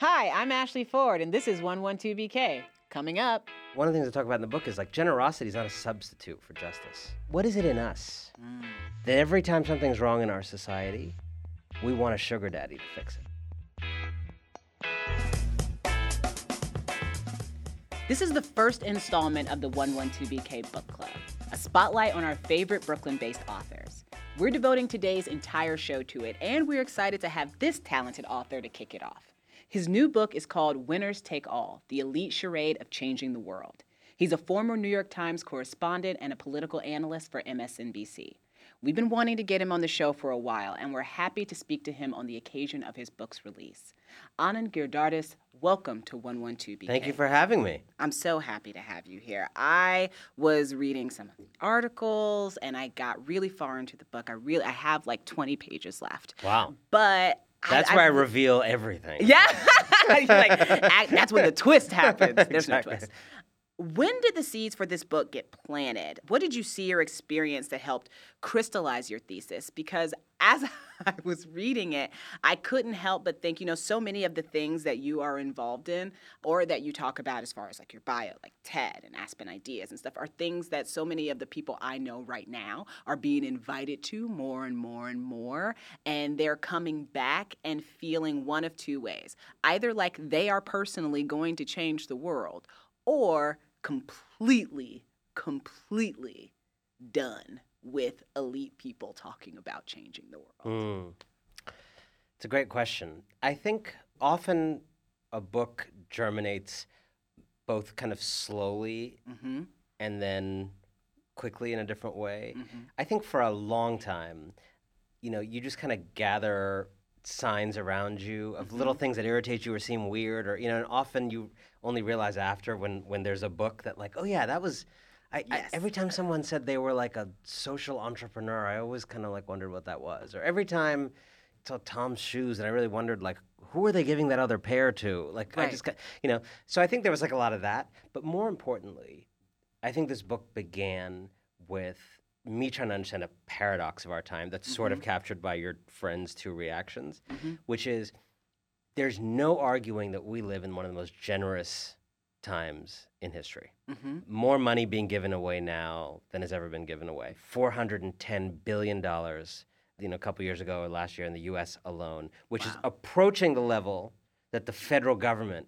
Hi, I'm Ashley Ford, and this is 112BK. Coming up. One of the things I talk about in the book is like generosity is not a substitute for justice. What is it in us mm. that every time something's wrong in our society, we want a sugar daddy to fix it? This is the first installment of the 112BK Book Club, a spotlight on our favorite Brooklyn based authors. We're devoting today's entire show to it, and we're excited to have this talented author to kick it off. His new book is called Winners Take All The Elite Charade of Changing the World. He's a former New York Times correspondent and a political analyst for MSNBC. We've been wanting to get him on the show for a while, and we're happy to speak to him on the occasion of his book's release. Anand Giridharadas, welcome to 112BK. Thank you for having me. I'm so happy to have you here. I was reading some of the articles and I got really far into the book. I really I have like 20 pages left. Wow. But That's I, where I, reveal everything. Yeah. Like, act- that's when the twist happens. There's Exactly. no twist. When did the seeds for this book get planted? What did you see or experience that helped crystallize your thesis? Because as I was reading it, I couldn't help but think, you know, so many of the things that you are involved in or that you talk about as far as like your bio, like TED and Aspen Ideas and stuff, are things that so many of the people I know right now are being invited to more and more and more. And they're coming back and feeling one of two ways either like they are personally going to change the world or completely, completely done with elite people talking about changing the world. Hmm. It's a great question. I think often a book germinates both kind of slowly Mm-hmm. and then quickly in a different way. Mm-hmm. I think for a long time, you know, you just kind of gather signs around you of little Mm-hmm. things that irritate you or seem weird or you know and often you only realize after when when there's a book that like oh yeah that was I, I every time someone said they were like a social entrepreneur i always kind of like wondered what that was. Or every time I saw tom's shoes and i really wondered like who are they giving that other pair to? Like i just got you know so i think there was like a lot of that. But more importantly I think this book began with me trying to understand a paradox of our time that's sort of captured by your friend's two reactions, Mhm. which is there's no arguing that we live in one of the most generous times in history. Mm-hmm. More money being given away now than has ever been given away. $410 billion, you know, a couple years ago or last year in the US alone, which is approaching the level that the federal government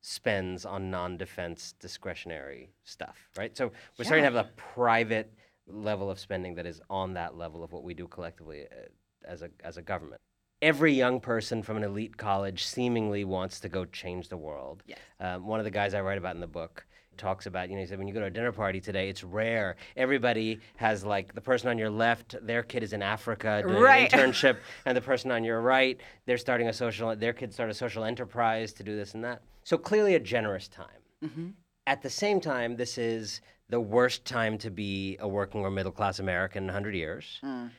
spends on non-defense discretionary stuff, right? So we're starting to have a private level of spending that is on that level of what we do collectively uh, as a as a government. Every young person from an elite college seemingly wants to go change the world. Yes. Um, one of the guys I write about in the book talks about, you know, he said when you go to a dinner party today, it's rare. Everybody has like the person on your left, their kid is in Africa doing Right. an internship, and the person on your right, they're starting a social, their kid start a social enterprise to do this and that. So clearly a generous time. Mm-hmm. At the same time, this is the worst time to be a working or middle class American in 100 years, Mm.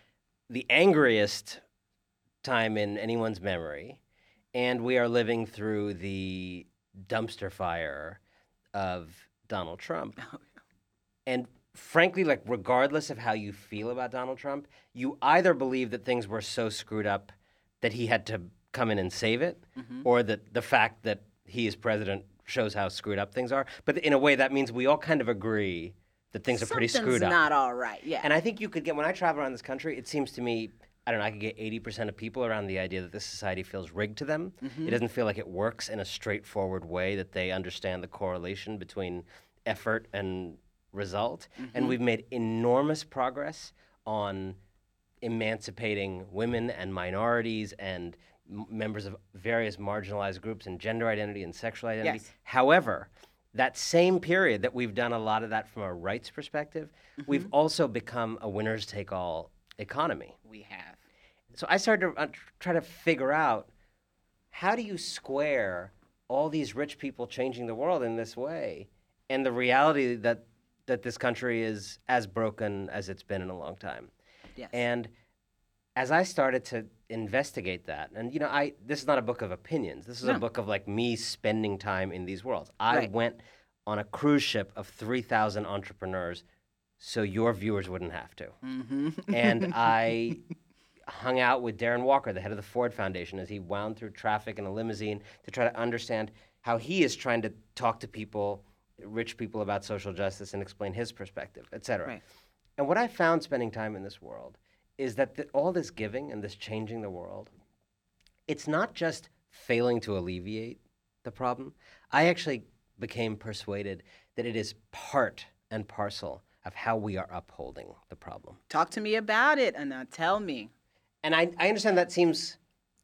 the angriest time in anyone's memory, and we are living through the dumpster fire of Donald Trump. And frankly, like, regardless of how you feel about Donald Trump, you either believe that things were so screwed up that he had to come in and save it, Mhm. or that the fact that he is president shows how screwed up things are. But in a way, that means we all kind of agree that things are pretty screwed up. not all right. Yeah. And I think you could get, when I travel around this country, it seems to me, I don't know, I could get 80% of people around the idea that this society feels rigged to them. Mm-hmm. It doesn't feel like it works in a straightforward way, that they understand the correlation between effort and result. Mm-hmm. And we've made enormous progress on emancipating women and minorities and m- members of various marginalized groups and gender identity and sexual identity. Yes. However, that same period that we've done a lot of that from a rights perspective, we've also become a winners take all economy. we have. So I started to uh, try to figure out how do you square all these rich people changing the world in this way and the reality that that this country is as broken as it's been in a long time. Yes. And as I started to investigate that, and you know, I this is not a book of opinions. This is a book of like me spending time in these worlds. I Right. went on a cruise ship of three thousand entrepreneurs, so your viewers wouldn't have to. mm-hmm. And I, hung out with Darren Walker, the head of the Ford Foundation, as he wound through traffic in a limousine to try to understand how he is trying to talk to people, rich people, about social justice and explain his perspective, et cetera. Right. And what I found spending time in this world is that the, all this giving and this changing the world, it's not just failing to alleviate the problem. I actually became persuaded that it is part and parcel of how we are upholding the problem. Talk to me about it, Anand. tell me. And I, I understand that seems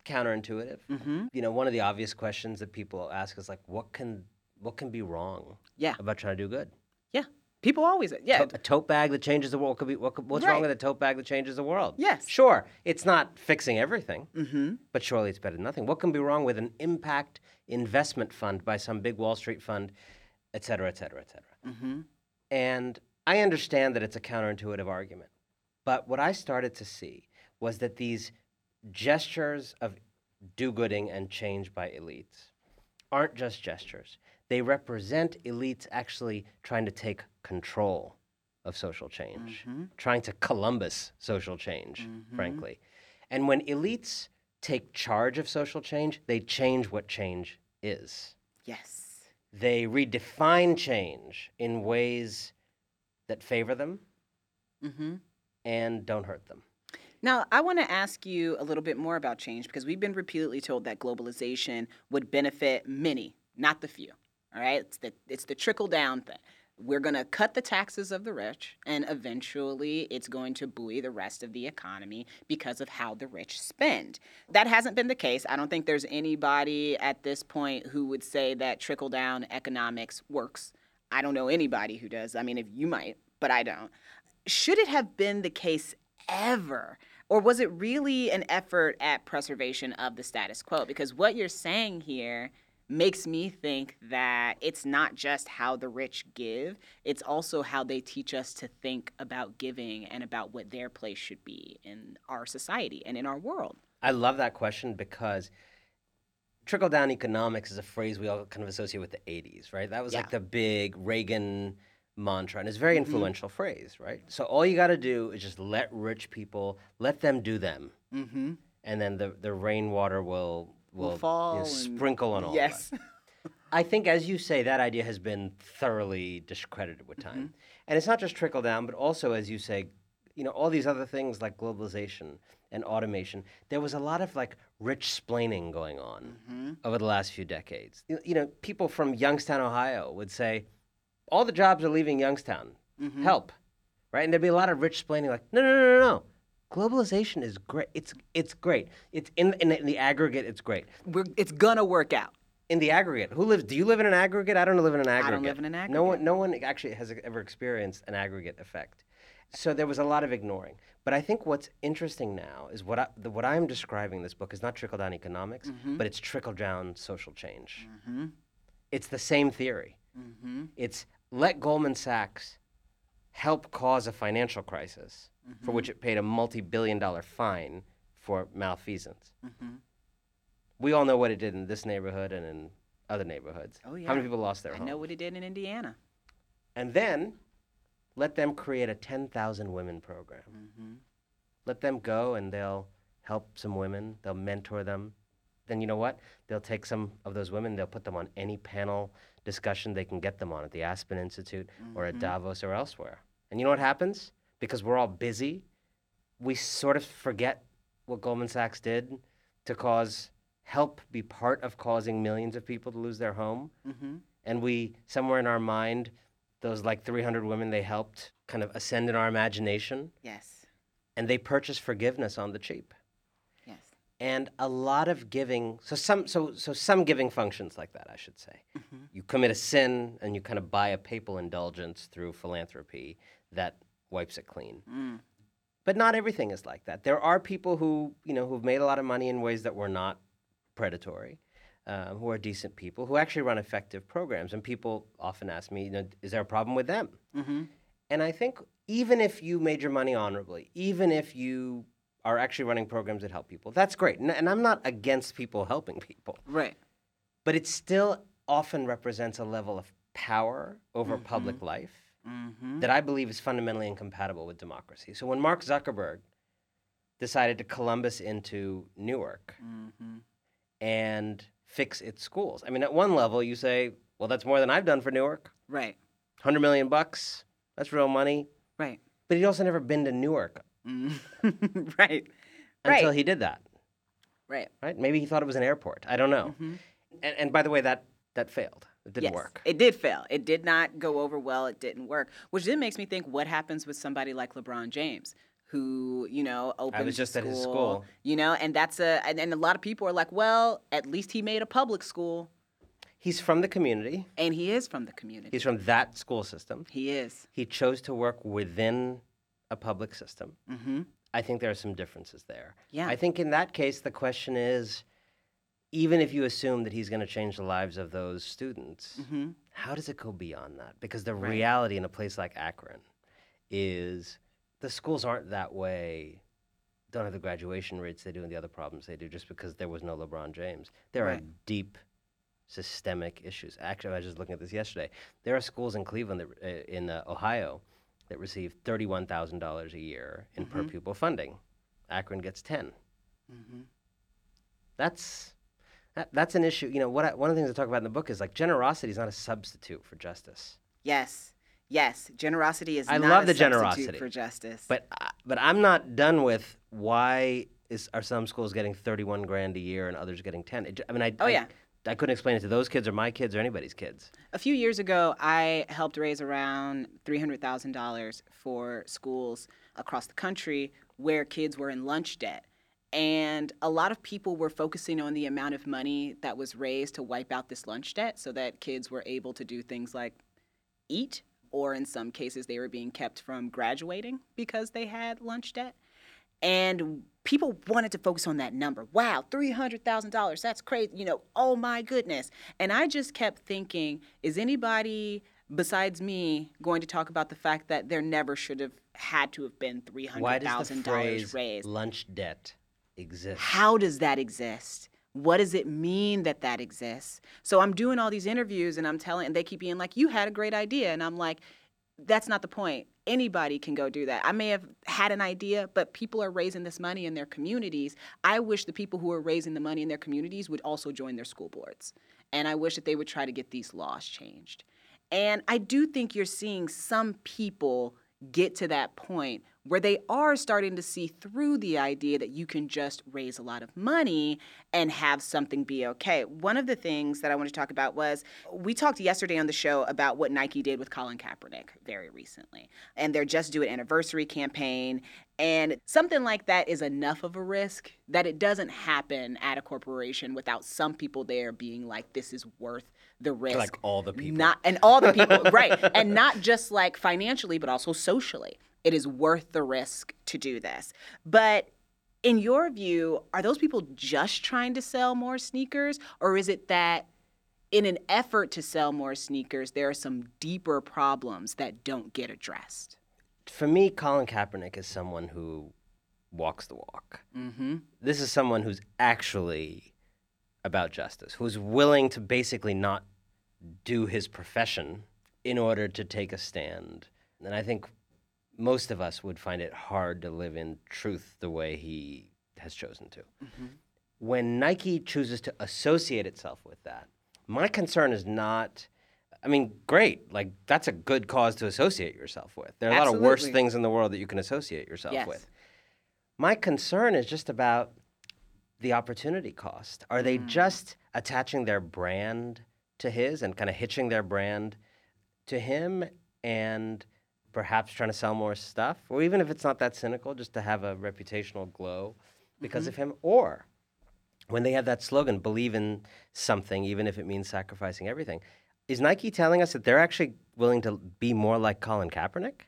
counterintuitive. Mm-hmm. You know, one of the obvious questions that people ask is like, what can what can be wrong Yeah, about trying to do good? yeah. People always, yeah. To- a tote bag that changes the world could be what could, what's wrong with a tote bag that changes the world? Yes. Sure, it's not fixing everything, Mm-hmm. but surely it's better than nothing. What can be wrong with an impact investment fund by some big Wall Street fund, et cetera, et cetera, et cetera? Mm-hmm. And I understand that it's a counterintuitive argument. But what I started to see was that these gestures of do gooding and change by elites aren't just gestures. They represent elites actually trying to take control of social change, Mhm. trying to Columbus social change, Mhm. frankly. And when elites take charge of social change, they change what change is Yes. they redefine change in ways that favor them Mm-hmm. and don't hurt them. Now, I want to ask you a little bit more about change because we've been repeatedly told that globalization would benefit many, not the few. All right, it's the it's the trickle down thing. We're going to cut the taxes of the rich, and eventually it's going to buoy the rest of the economy because of how the rich spend. That hasn't been the case. I don't think there's anybody at this point who would say that trickle down economics works. I don't know anybody who does. I mean, if you might, but I don't. Should it have been the case ever? Or was it really an effort at preservation of the status quo? Because what you're saying here makes me think that it's not just how the rich give, it's also how they teach us to think about giving and about what their place should be in our society and in our world. I love that question because trickle down economics is a phrase we all kind of associate with the 80s, right? That was like the big Reagan mantra and it's a very Mhm. influential phrase, right? So all you got to do is just let rich people let them do them Mm-hmm. and then the the rainwater will will, Will fall you know, sprinkle on all of Yes. us. I think, as you say, that idea has been thoroughly discredited with time. And it's not just trickle down, but also, as you say, you know, all these other things like globalization and automation. There was a lot of like rich splaining going on Mm-hmm. over the last few decades. You, you know, people from Youngstown, Ohio would say, all the jobs are leaving Youngstown. Mm-hmm. Help. Right? And there'd be a lot of rich explaining, like, no, no, no, no, no. Globalization is great. It's it's great. It's in, in, the, in the aggregate, it's great. We're, it's gonna work out. In the aggregate, who lives? Do you live in an aggregate? I don't live in an aggregate. I don't live in an aggregate. No one, no one actually has ever experienced an aggregate effect. So there was a lot of ignoring. But I think what's interesting now is what I, the, what I'm describing this book is not trickle down economics, Mhm. but it's trickle down social change. Mm-hmm. It's the same theory. Mm-hmm. It's let Goldman Sachs help cause a financial crisis for which it paid a multi-billion dollar fine for malfeasance. Mm-hmm. We all know what it did in this neighborhood and in other neighborhoods. Oh, yeah. How many people lost their I home? know what he did in Indiana. And then let them create a 10,000 women program. Mm-hmm. Let them go and they'll help some women, they'll mentor them. Then you know what? They'll take some of those women, they'll put them on any panel discussion they can get them on at the Aspen Institute or at Mhm. Davos or elsewhere. And you know what happens? Because we're all busy, we sort of forget what Goldman Sachs did to cause help be part of causing millions of people to lose their home Mm-hmm. and we somewhere in our mind those like 300 women they helped kind of ascend in our imagination Yes. and they purchased forgiveness on the cheap. And a lot of giving so some so so some giving functions like that i should say Mm-hmm. you commit a sin and you kind of buy a papal indulgence through philanthropy that wipes it clean Mm. but not everything is like that there are people who you know who've made a lot of money in ways that were not predatory uh, who are decent people who actually run effective programs and people often ask me you know is there a problem with them Mm-hmm. and I think even if you made your money honorably, even if you are actually running programs that help people, that's great. And, and I'm not against people helping people, Right. but it still often represents a level of power over public life Mm-hmm. that I believe is fundamentally incompatible with democracy. So when Mark Zuckerberg decided to Columbus into Newark Mm-hmm. and fix its schools. I mean, at one level, you say, well, that's more than I've done for Newark. Right. 100 million bucks. That's real money. Right. But he'd also never been to Newark Mm. right. until Right. he did that, Right. right? Maybe he thought it was an airport. I don't know. Mhm. And, and by the way, that, that failed. It didn't yes, work. It did fail. It did not go over well. It didn't work. Which then makes me think what happens with somebody like LeBron James, who, you know, opened I was just a at his school. You know, and that's a and, and a lot of people are like, well, at least he made a public school. He's from the community. And he is from the community. He's from that school system. he is. He chose to work within a public system. Mm-hmm. I think there are some differences there. Yeah. I think in that case, the question is even if you assume that he's going to change the lives of those students, Mm-hmm. how does it go beyond that? Because the Right. reality in a place like Akron is the schools aren't that way, don't have the graduation rates they do and the other problems they do just because there was no LeBron James. There are deep systemic issues. Actually, I was just looking at this yesterday. There are schools in Cleveland, that, uh, in uh, Ohio, that receive $31,000 a year in per Mhm. pupil funding. Akron gets 10. Mm-hmm. That's that, that's an issue. You know, what I, one of the things I talk about in the book is like generosity is not a substitute for justice. Yes. Yes. Generosity is I not love a the substitute generosity, for justice. But I- but I'm not done with why is are some schools getting 31 grand a year and others getting 10? It j- I mean, I Oh, I- yeah. I couldn't explain it to those kids or my kids or anybody's kids. A few years ago, I helped raise around $300,000 for schools across the country where kids were in lunch debt. And a lot of people were focusing on the amount of money that was raised to wipe out this lunch debt so that kids were able to do things like eat, or in some cases, they were being kept from graduating because they had lunch debt. And people wanted to focus on that number. Wow, $300,000. That's crazy. You know, oh my goodness. And I just kept thinking, is anybody besides me going to talk about the fact that there never should have had to have been Why does the $300,000 phrase raised? lunch debt exist? How does that exist? What does it mean that that exists? So I'm doing all these interviews and I'm telling, and they keep being like, you had a great idea. And I'm like, that's not the point. Anybody can go do that. I may have had an idea, but people are raising this money in their communities. I wish the people who are raising the money in their communities would also join their school boards. And I wish that they would try to get these laws changed. And I do think you're seeing some people get to that point where they are starting to see through the idea that you can just raise a lot of money and have something be okay. One of the things that I want to talk about was we talked yesterday on the show about what Nike did with Colin Kaepernick very recently and their Just Do It anniversary campaign. And something like that is enough of a risk that it doesn't happen at a corporation without some people there being like, this is worth the risk. Like all the people. Not and all the people, right. And not just like financially, but also socially. It is worth the risk to do this. But in your view, are those people just trying to sell more sneakers? Or is it that in an effort to sell more sneakers, there are some deeper problems that don't get addressed? For me, Colin Kaepernick is someone who walks the walk. Mm-hmm. This is someone who's actually about justice, who's willing to basically not do his profession in order to take a stand. And I think most of us would find it hard to live in truth the way he has chosen to. Mm-hmm. When Nike chooses to associate itself with that, my concern is not. I mean, great. Like, that's a good cause to associate yourself with. There are a lot of worse things in the world that you can associate yourself Yes. with. My concern is just about the opportunity cost. Are they mm. just attaching their brand to his and kind of hitching their brand to him and perhaps trying to sell more stuff? Or even if it's not that cynical, just to have a reputational glow because mm-hmm. of him? Or when they have that slogan, believe in something, even if it means sacrificing everything, is Nike telling us that they're actually willing to be more like Colin Kaepernick?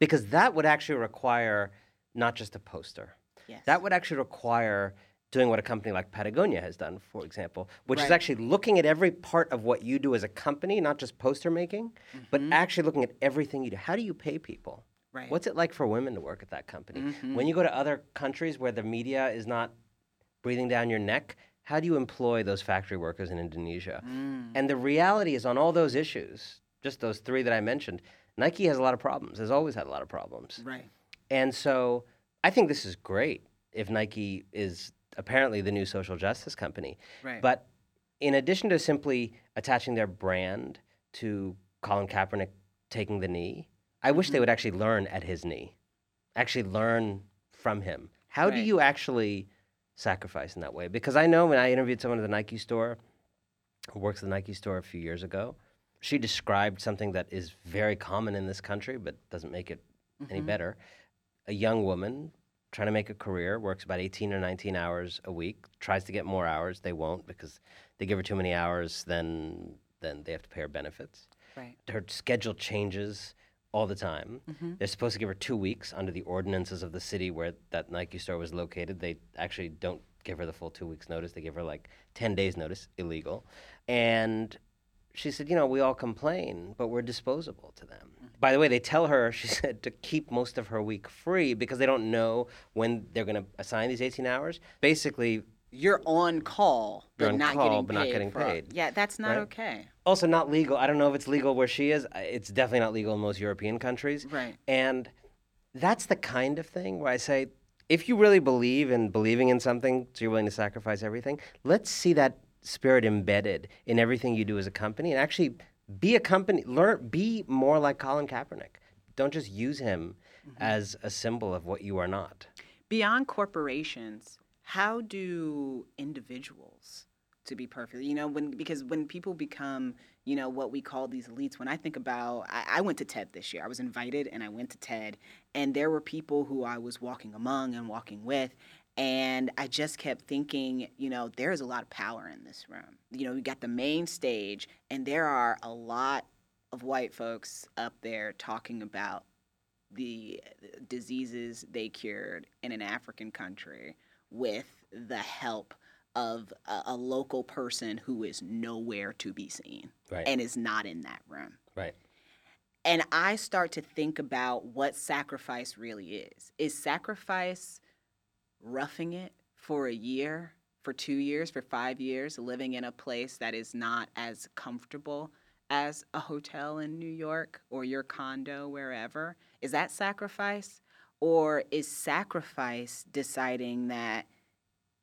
Because that would actually require not just a poster. Yes. That would actually require doing what a company like Patagonia has done, for example, which is actually looking at every part of what you do as a company, not just poster making, but mm-hmm. actually looking at everything you do. How do you pay people? Right. What's it like for women to work at that company? Mm-hmm. When you go to other countries where the media is not breathing down your neck, how do you employ those factory workers in Indonesia? Mm. And the reality is, on all those issues, just those three that I mentioned, Nike has a lot of problems, has always had a lot of problems. Right. And so I think this is great. if Nike is apparently the new social justice company. Right. But in addition to simply attaching their brand to Colin Kaepernick taking the knee, I wish they Mhm. would actually learn at his knee, actually learn from him. How do you actually sacrifice in that way? Because I know when I interviewed someone at the Nike store who works at the Nike store a few years ago, she described something that is very common in this country but doesn't make it any Mhm. better. A young woman trying to make a career works about 18 or 19 hours a week, tries to get more hours. They won't because they give her too many hours, then then they have to pay her benefits. Right. Her schedule changes all the time. Mhm. They're supposed to give her two weeks under the ordinances of the city where that Nike store was located. They actually don't give her the full two weeks notice. They give her like 10 days notice, illegal. And she said, you know, we all complain, but we're disposable to them. By the way, they tell her, she said, to keep most of her week free because they don't know when they're going to assign these 18 hours. Basically, You're on call, but You're on not call, getting but not paid getting for- paid. Yeah, that's not Right? okay. also not legal. I don't know if it's legal where she is. It's definitely not legal in most European countries. Right. And that's the kind of thing where I say, if you really believe in believing in something, so you're willing to sacrifice everything, let's see that spirit embedded in everything you do as a company and actually be a company, learn, be more like Colin Kaepernick. Don't just use him mm-hmm. as a symbol of what you are not. Beyond corporations, how do individuals, to be perfect, you know, when because when people become, you know, what we call these elites, when I think about, I, I went to TED this year. I was invited and I went to TED, and there were people who I was walking among and walking with. And I just kept thinking, you know, there is a lot of power in this room. You know, we got the main stage, and there are a lot of white folks up there talking about the diseases they cured in an African country with the help of a, a local person who is nowhere to be seen Right. and is not in that room. right. And I start to think about what sacrifice really is. Is sacrifice roughing it for a year, for two years, for five years, living in a place that is not as comfortable as a hotel in New York or your condo, wherever? Is that sacrifice? Or is sacrifice deciding that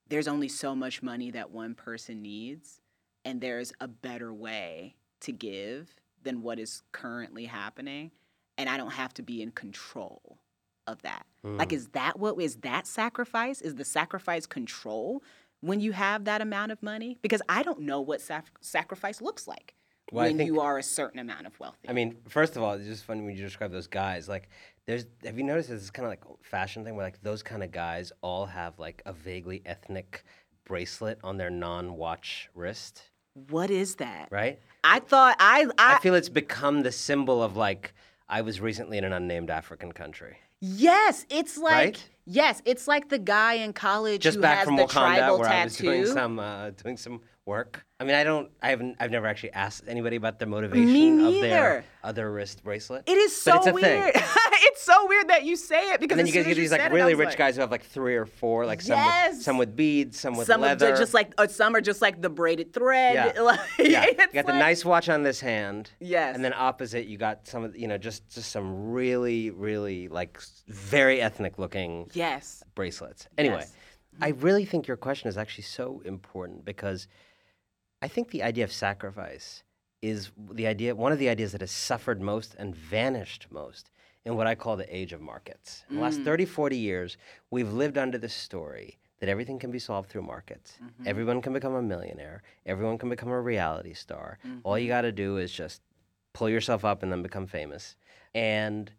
there's only so much money that one person needs and there's a better way to give than what is currently happening and I don't have to be in control of that. Like Mm. is that what is that sacrifice? Is the sacrifice control when you have that amount of money? Because I don't know what sac- sacrifice looks like Well, when think- you are a certain amount of wealthy. I mean, first of all, it's just funny when you describe those guys. Like, there's have you noticed this kind of like fashion thing where like those kind of guys all have like a vaguely ethnic bracelet on their non-watch wrist, what is that? right? I thought I I, I feel it's become the symbol of like I was recently in an unnamed African country. Yes, it's like Right? yes, it's like the guy in college Just who back has from the Wakanda, tribal where I was doing some uh, doing some work. I mean, I don't, I haven't, I've never actually asked anybody about the motivation of their other wrist bracelet. It is so it's weird. it's so weird that you say it because and then you get these like it, really rich like- guys who have like three or four, like some with, some with beads, some with some leather. of the, just like or some are just like the braided thread. Yeah. like, yeah, you got the like- nice watch on this hand. Yes. And then opposite, you got some of you know just just some really really like very ethnic looking Yes. bracelets. Anyway, Yes. I really think your question is actually so important because I think the idea of sacrifice is the idea one of the ideas that has suffered most and vanished most in what I call the age of markets. In the last Mm. 30, 40 years, we've lived under the story that everything can be solved through markets. Mhm. Everyone can become a millionaire. Everyone can become a reality star. All Mm-hmm. you got to do is just pull yourself up and then become famous. And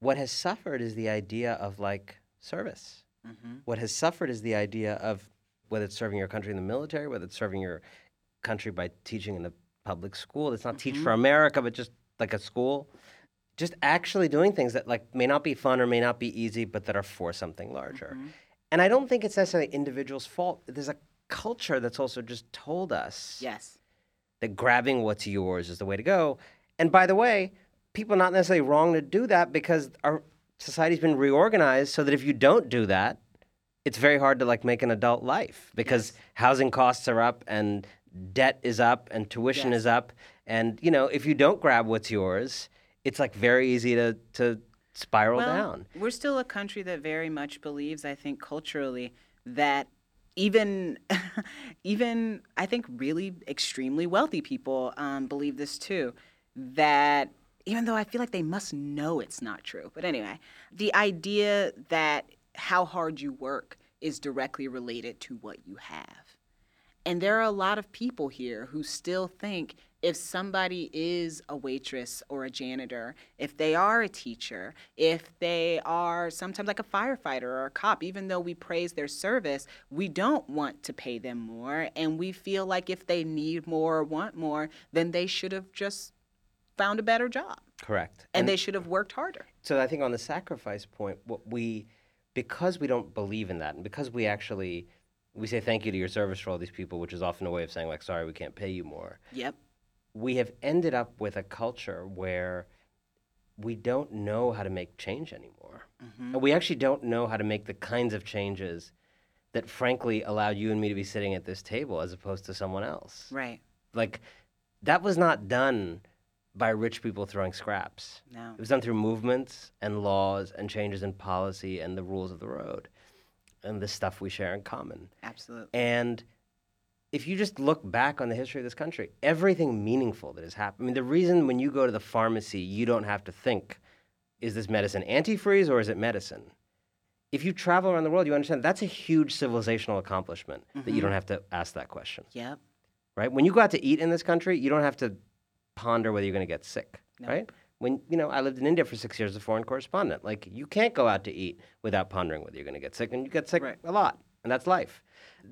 what has suffered is the idea of like service. Mhm. What has suffered is the idea of whether it's serving your country in the military, whether it's serving your country by teaching in a public school. It's not Teach for America, but just like a school. Just actually doing things that like may not be fun or may not be easy, but that are for something larger. Mhm. And I don't think it's necessarily individuals' fault. There's a culture that's also just told us Yes. that grabbing what's yours is the way to go. And by the way, people are not necessarily wrong to do that because our society's been reorganized so that if you don't do that, it's very hard to like make an adult life because Yes. housing costs are up and debt is up and tuition Yes. is up and you know if you don't grab what's yours it's like very easy to to spiral well, down. We're still a country that very much believes, I think, culturally, that even even I think really extremely wealthy people um, believe this too. That even though I feel like they must know it's not true. But anyway, the idea that how hard you work is directly related to what you have. And there are a lot of people here who still think if somebody is a waitress or a janitor, if they are a teacher, if they are sometimes like a firefighter or a cop, even though we praise their service, we don't want to pay them more. And we feel like if they need more or want more, then they should have just found a better job. Correct. And, and they should have worked harder. So I think on the sacrifice point, what we, because we don't believe in that, and because we actually, we say thank you to your service for all these people, which is often a way of saying like, sorry, we can't pay you more. Yep we have ended up with a culture where we don't know how to make change anymore. Mm-hmm. And we actually don't know how to make the kinds of changes that frankly allowed you and me to be sitting at this table as opposed to someone else. Right. Like that was not done by rich people throwing scraps. No. It was done through movements and laws and changes in policy and the rules of the road and the stuff we share in common. Absolutely. And if you just look back on the history of this country, everything meaningful that has happened. I mean, the reason when you go to the pharmacy, you don't have to think, is this medicine antifreeze or is it medicine? If you travel around the world, you understand that's a huge civilizational accomplishment mm-hmm. that you mm-hmm. don't have to ask that question. Yep. Right? When you go out to eat in this country, you don't have to ponder whether you're going to get sick. Nope. Right? When you know, I lived in India for six years as a foreign correspondent. Like you can't go out to eat without pondering whether you're going to get sick, and you get sick right. a lot, and that's life.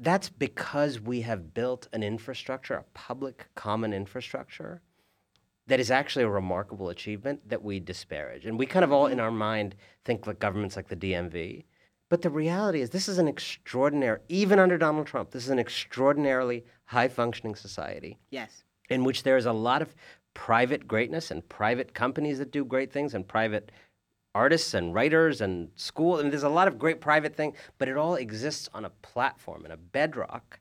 That's because we have built an infrastructure, a public common infrastructure, that is actually a remarkable achievement that we disparage. And we kind of all in mm-hmm. our mind think like governments like the DMV. But the reality is, this is an extraordinary, even under Donald Trump, this is an extraordinarily high functioning society. Yes. In which there is a lot of private greatness and private companies that do great things and private artists and writers and school. and there's a lot of great private things, but it all exists on a platform and a bedrock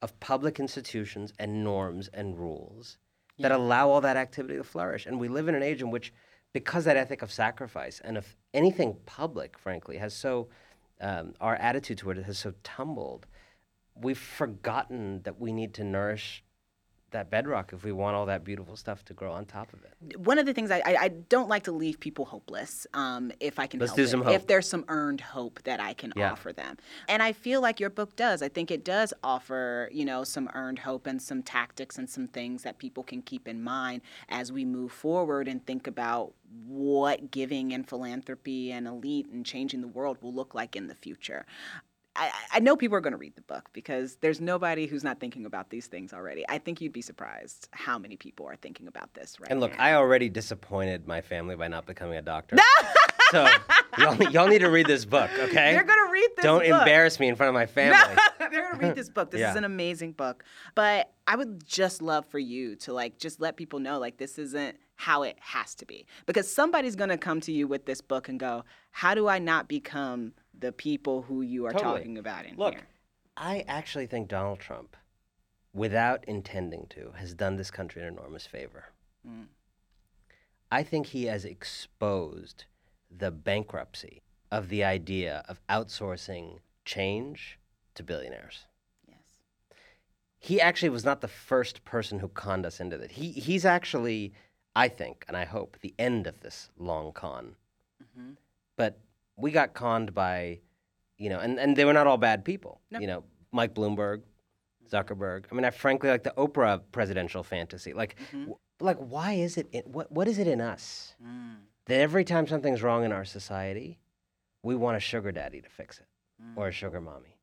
of public institutions and norms and rules yeah. that allow all that activity to flourish. And we live in an age in which, because that ethic of sacrifice and if anything public, frankly, has so, um, our attitude toward it has so tumbled, we've forgotten that we need to nourish that bedrock if we want all that beautiful stuff to grow on top of it. One of the things I, I, I don't like to leave people hopeless um, if I can Let's do it, hope. If there's some earned hope that I can yeah. offer them. And I feel like your book does. I think it does offer, you know, some earned hope and some tactics and some things that people can keep in mind as we move forward and think about what giving and philanthropy and elite and changing the world will look like in the future. I, I know people are going to read the book because there's nobody who's not thinking about these things already. I think you'd be surprised how many people are thinking about this right And look, now. I already disappointed my family by not becoming a doctor. so y'all, y'all, need to read this book, okay? They're going to read this Don't book. embarrass me in front of my family. they're going to read this book. This yeah. is an amazing book. But I would just love for you to like just let people know like this isn't how it has to be. Because somebody's going to come to you with this book and go, "How do I not become the people who you are totally. talking about in Look, here. I actually think Donald Trump, without intending to, has done this country an enormous favor. Mm. I think he has exposed the bankruptcy of the idea of outsourcing change to billionaires. Yes. He actually was not the first person who conned us into that. He, he's actually, I think, and I hope, the end of this long con. Mm-hmm. But we got conned by, you know, and, and they were not all bad people. No. You know, Mike Bloomberg, Zuckerberg. I mean, I frankly like the Oprah presidential fantasy. Like, mm-hmm. w- like why is it? In, what what is it in us mm. that every time something's wrong in our society, we want a sugar daddy to fix it mm. or a sugar mommy,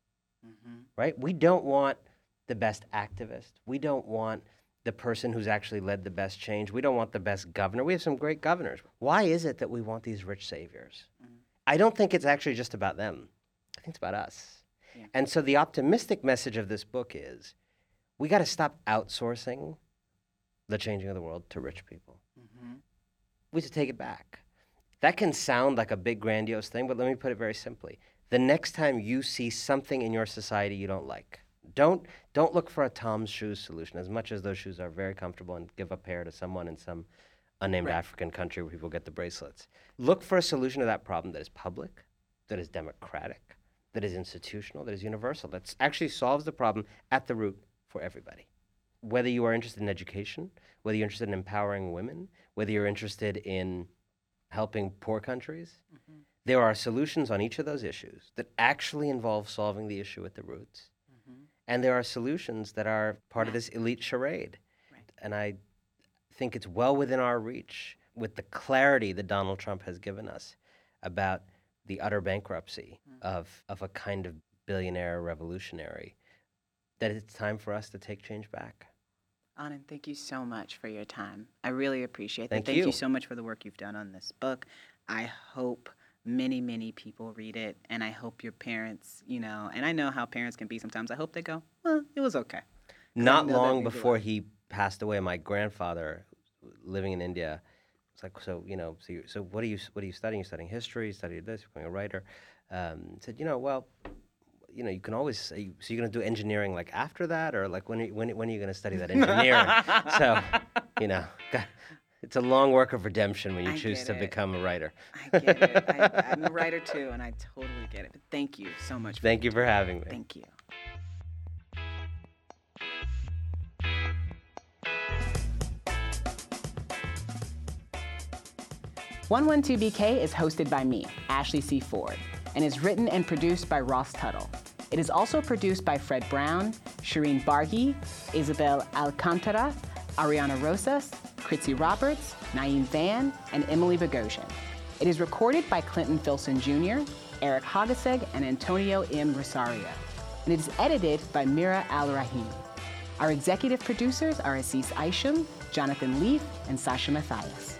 mm-hmm. right? We don't want the best activist. We don't want the person who's actually led the best change. We don't want the best governor. We have some great governors. Why is it that we want these rich saviors? Mm. I don't think it's actually just about them. I think it's about us. Yeah. And so the optimistic message of this book is we got to stop outsourcing the changing of the world to rich people. Mm-hmm. We should take it back. That can sound like a big, grandiose thing, but let me put it very simply. The next time you see something in your society you don't like, don't, don't look for a Tom's shoes solution, as much as those shoes are very comfortable and give a pair to someone in some unnamed Right. African country where people get the bracelets. Look for a solution to that problem that is public, that is democratic, that is institutional, that is universal, that actually solves the problem at the root for everybody. Whether you are interested in education, whether you're interested in empowering women, whether you're interested in helping poor countries, Mm-hmm. there are solutions on each of those issues that actually involve solving the issue at the roots. Mm-hmm. And there are solutions that are part of this elite charade. Right. And I think it's well within our reach with the clarity that Donald Trump has given us about the utter bankruptcy mm-hmm. of, of a kind of billionaire revolutionary that it's time for us to take change back. Anand, thank you so much for your time. I really appreciate that. Thank Thank you you. so much for the work you've done on this book. I hope many, many people read it, and I hope your parents, you know, and I know how parents can be sometimes. I hope they go, well, it was okay. Not long before he passed away, my grandfather, living in India, was like, "So you know, so, you, so what are you what are you studying? You're studying history. You studied this. You're becoming a writer." Um, said, "You know, well, you know, you can always say, so you're going to do engineering like after that, or like when are you, when when are you going to study that engineering?" so, you know, got- it's a long work of redemption when you I choose to it. become a writer. I get it. I, I'm a writer too, and I totally get it. But thank you so much. For Thank you for having me. Thank you. One One Two BK is hosted by me, Ashley C. Ford, and is written and produced by Ross Tuttle. It is also produced by Fred Brown, Shireen Barghi, Isabel Alcantara, Ariana Rosas, Kritzy Roberts, Naeem Van, and Emily Bogosian. It is recorded by Clinton Filson Jr., Eric Hogaseg, and Antonio M. Rosario. And it is edited by Mira Al Rahim. Our executive producers are Assis Isham, Jonathan Leaf, and Sasha Matthias.